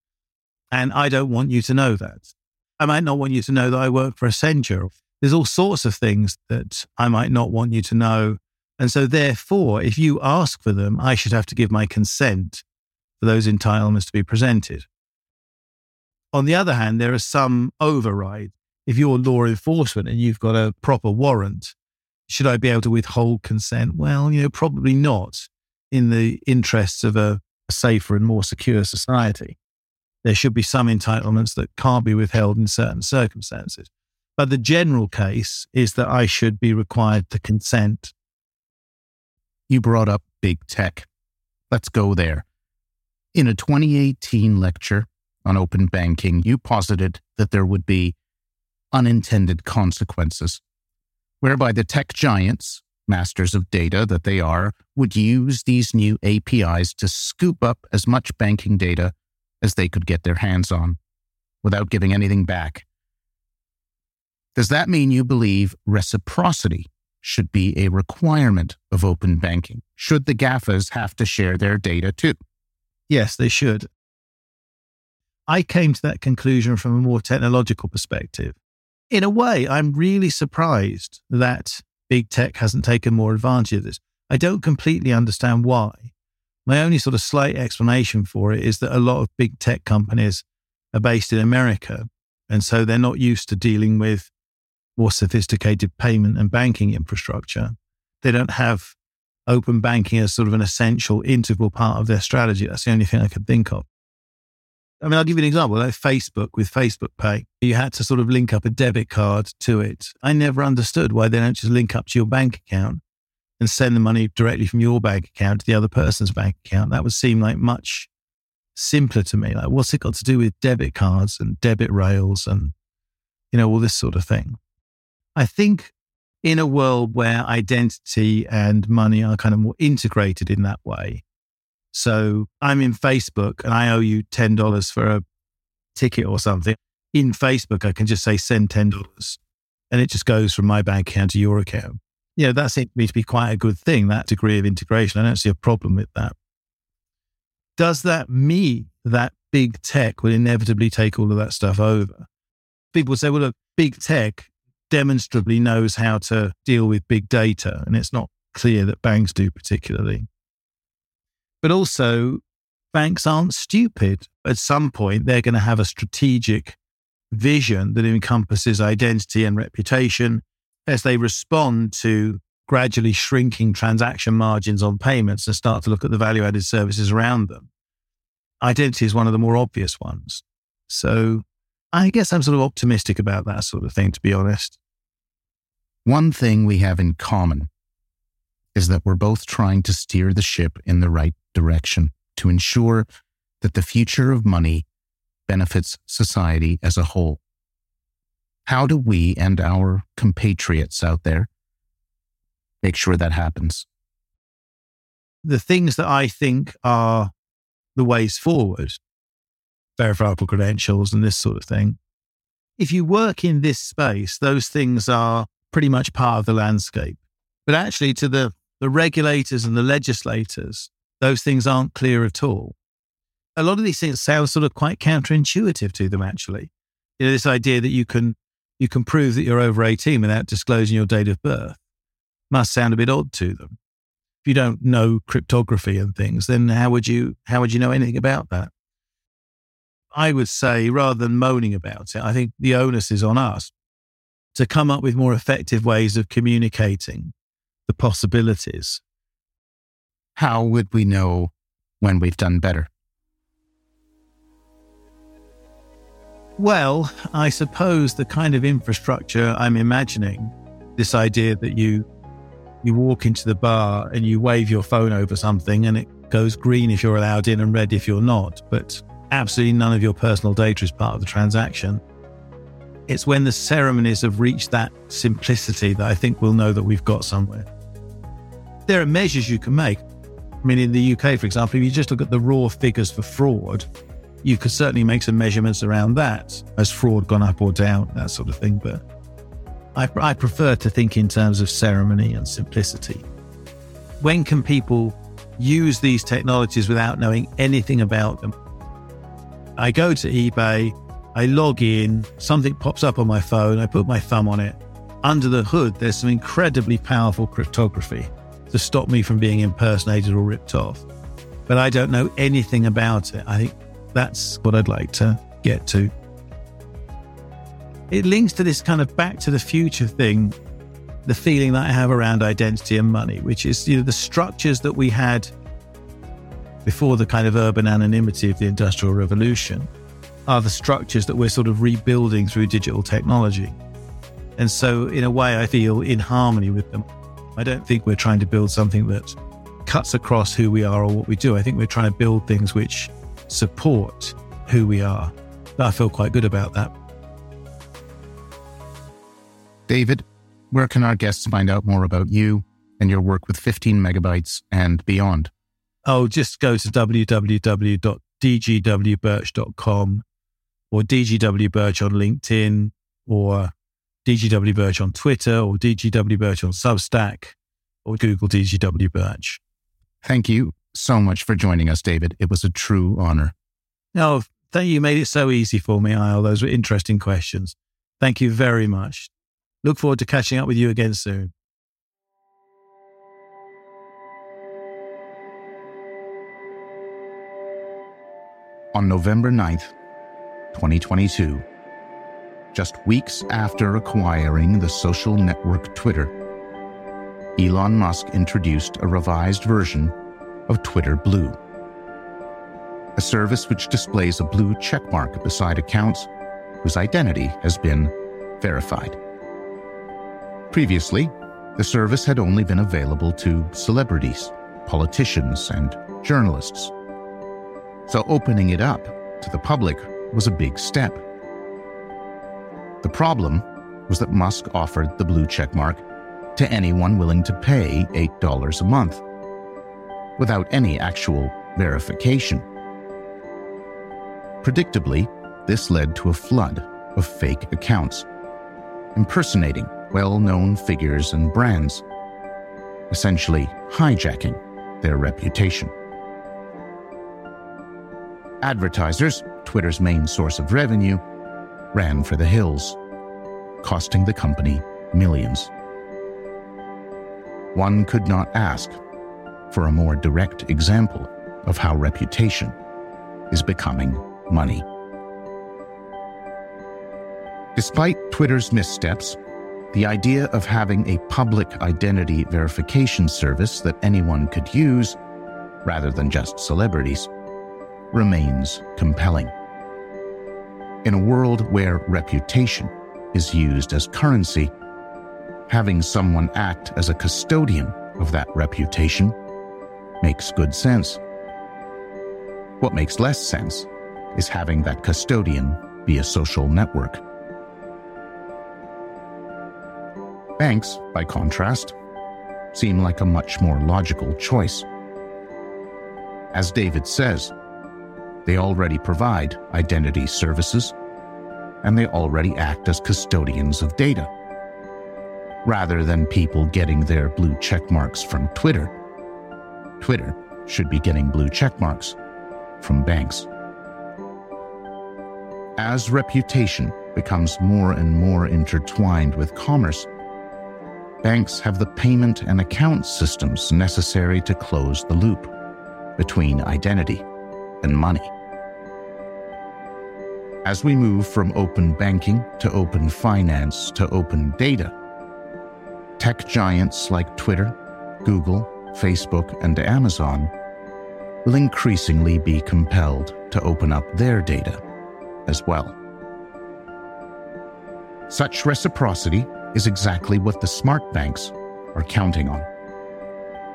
and I don't want you to know that. I might not want you to know that I work for Accenture. There's all sorts of things that I might not want you to know. And so, therefore, if you ask for them, I should have to give my consent for those entitlements to be presented. On the other hand, there are some overrides. If you're law enforcement and you've got a proper warrant, should I be able to withhold consent? Well, you know, probably not in the interests of a safer and more secure society. There should be some entitlements that can't be withheld in certain circumstances. But the general case is that I should be required to consent. You brought up big tech. Let's go there. In a 2018 lecture on open banking, you posited that there would be unintended consequences whereby the tech giants, masters of data that they are, would use these new APIs to scoop up as much banking data as they could get their hands on without giving anything back. Does that mean you believe reciprocity should be a requirement of open banking? Should the GAFAs have to share their data too? Yes, they should. I came to that conclusion from a more technological perspective in a way, I'm really surprised that big tech hasn't taken more advantage of this. I don't completely understand why. My only sort of slight explanation for it is that a lot of big tech companies are based in America. And so they're not used to dealing with more sophisticated payment and banking infrastructure. They don't have open banking as sort of an essential, integral part of their strategy. That's the only thing I could think of. I mean, I'll give you an example. Like Facebook with Facebook Pay, you had to sort of link up a debit card to it. I never understood why they don't just link up to your bank account and send the money directly from your bank account to the other person's bank account. That would seem like much simpler to me. Like, what's it got to do with debit cards and debit rails and, you know, all this sort of thing? I think in a world where identity and money are kind of more integrated in that way, so I'm in Facebook and I owe you $10 for a ticket or something. In Facebook, I can just say send $10 and it just goes from my bank account to your account. You know, that seems to me to be quite a good thing, that degree of integration. I don't see a problem with that. Does that mean that big tech will inevitably take all of that stuff over? People say, well, look, big tech demonstrably knows how to deal with big data, and it's not clear that banks do particularly. But also, banks aren't stupid. At some point, they're going to have a strategic vision that encompasses identity and reputation as they respond to gradually shrinking transaction margins on payments and start to look at the value added services around them. Identity is one of the more obvious ones. So I guess I'm sort of optimistic about that sort of thing, to be honest. One thing we have in common is that we're both trying to steer the ship in the right direction to ensure that the future of money benefits society as a whole. How do we and our compatriots out there make sure that happens? The things that I think are the ways forward, verifiable credentials and this sort of thing. If you work in this space, those things are pretty much part of the landscape. But actually, to the, the regulators and the legislators, those things aren't clear at all. A lot of these things sound sort of quite counterintuitive to them, actually. You know, this idea that you can you can prove that you're over 18 without disclosing your date of birth must sound a bit odd to them. If you don't know cryptography and things, then how would you how would you know anything about that? I would say rather than moaning about it, I think the onus is on us to come up with more effective ways of communicating the possibilities how would we know when we've done better? Well, I suppose the kind of infrastructure I'm imagining, this idea that you you walk into the bar and you wave your phone over something and it goes green if you're allowed in and red if you're not, but absolutely none of your personal data is part of the transaction. It's when the ceremonies have reached that simplicity that I think we'll know that we've got somewhere. There are measures you can make. I mean, in the UK, for example, if you just look at the raw figures for fraud, you could certainly make some measurements around that. Has fraud gone up or down, that sort of thing. But I, I prefer to think in terms of ceremony and simplicity. When can people use these technologies without knowing anything about them? I go to eBay, I log in, something pops up on my phone, I put my thumb on it. Under the hood, there's some incredibly powerful cryptography to stop me from being impersonated or ripped off. But I don't know anything about it. I think that's what I'd like to get to. It links to this kind of back to the future thing, the feeling that I have around identity and money, which is you know the structures that we had before the kind of urban anonymity of the Industrial Revolution are the structures that we're sort of rebuilding through digital technology. And so, in a way, I feel in harmony with them. I don't think we're trying to build something that cuts across who we are or what we do. I think we're trying to build things which support who we are. I feel quite good about that. David, where can our guests find out more about you and your work with 15 megabytes and beyond? Oh, just go to www.dgwbirch.com or dgwbirch on LinkedIn or DGW Birch on Twitter or DGW Birch on Substack or Google DGW Birch. Thank you so much for joining us, David. It was a true honor. No, thank you. You made it so easy for me, Isle. Those were interesting questions. Thank you very much. Look forward to catching up with you again soon. On November 9th, 2022, just weeks after acquiring the social network Twitter, Elon Musk introduced a revised version of Twitter Blue, a service which displays a blue checkmark beside accounts whose identity has been verified. Previously, the service had only been available to celebrities, politicians, and journalists. So opening it up to the public was a big step. The problem was that Musk offered the blue checkmark to anyone willing to pay $8 a month without any actual verification. Predictably, this led to a flood of fake accounts, impersonating well known figures and brands, essentially hijacking their reputation. Advertisers, Twitter's main source of revenue, ran for the hills, costing the company millions. One could not ask for a more direct example of how reputation is becoming money. Despite Twitter's missteps, the idea of having a public identity verification service that anyone could use, rather than just celebrities, remains compelling. In a world where reputation is used as currency, having someone act as a custodian of that reputation makes good sense. What makes less sense is having that custodian be a social network. Banks, by contrast, seem like a much more logical choice. As David says, they already provide identity services, and they already act as custodians of data. Rather than people getting their blue checkmarks from Twitter, Twitter should be getting blue checkmarks from banks. As reputation becomes more and more intertwined with commerce, banks have the payment and account systems necessary to close the loop between identity and money. As we move from open banking to open finance to open data, tech giants like Twitter, Google, Facebook, and Amazon will increasingly be compelled to open up their data as well. Such reciprocity is exactly what the smart banks are counting on.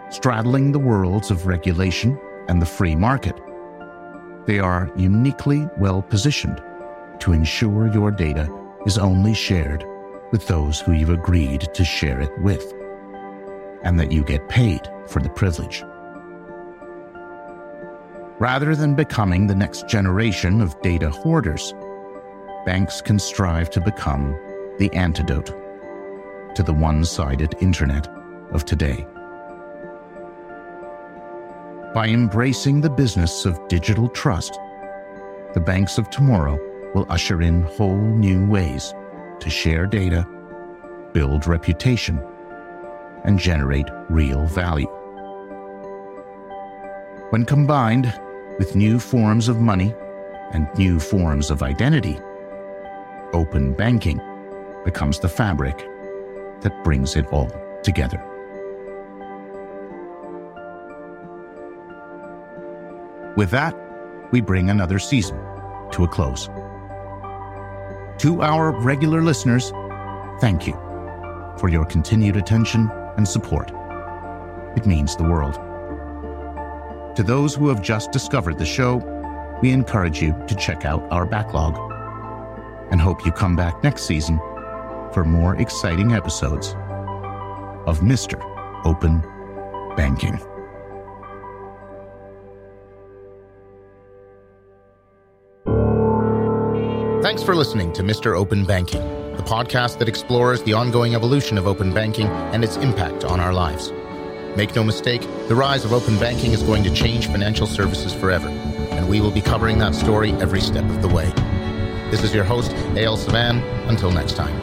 Straddling the worlds of regulation and the free market, they are uniquely well positioned to ensure your data is only shared with those who you've agreed to share it with, and that you get paid for the privilege. Rather than becoming the next generation of data hoarders, banks can strive to become the antidote to the one sided internet of today. By embracing the business of digital trust, the banks of tomorrow will usher in whole new ways to share data, build reputation, and generate real value. When combined with new forms of money and new forms of identity, open banking becomes the fabric that brings it all together. With that, we bring another season to a close. To our regular listeners, thank you for your continued attention and support. It means the world. To those who have just discovered the show, we encourage you to check out our backlog and hope you come back next season for more exciting episodes of Mr. Open Banking. Thanks for listening to Mr. Open Banking, the podcast that explores the ongoing evolution of open banking and its impact on our lives. Make no mistake, the rise of open banking is going to change financial services forever, and we will be covering that story every step of the way. This is your host, A.L. Savan. Until next time.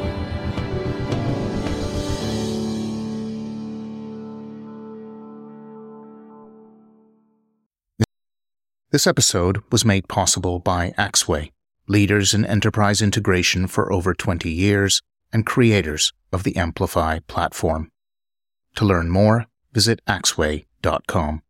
This episode was made possible by Axway, leaders in enterprise integration for over 20 years and creators of the Amplify platform. To learn more, visit axway.com.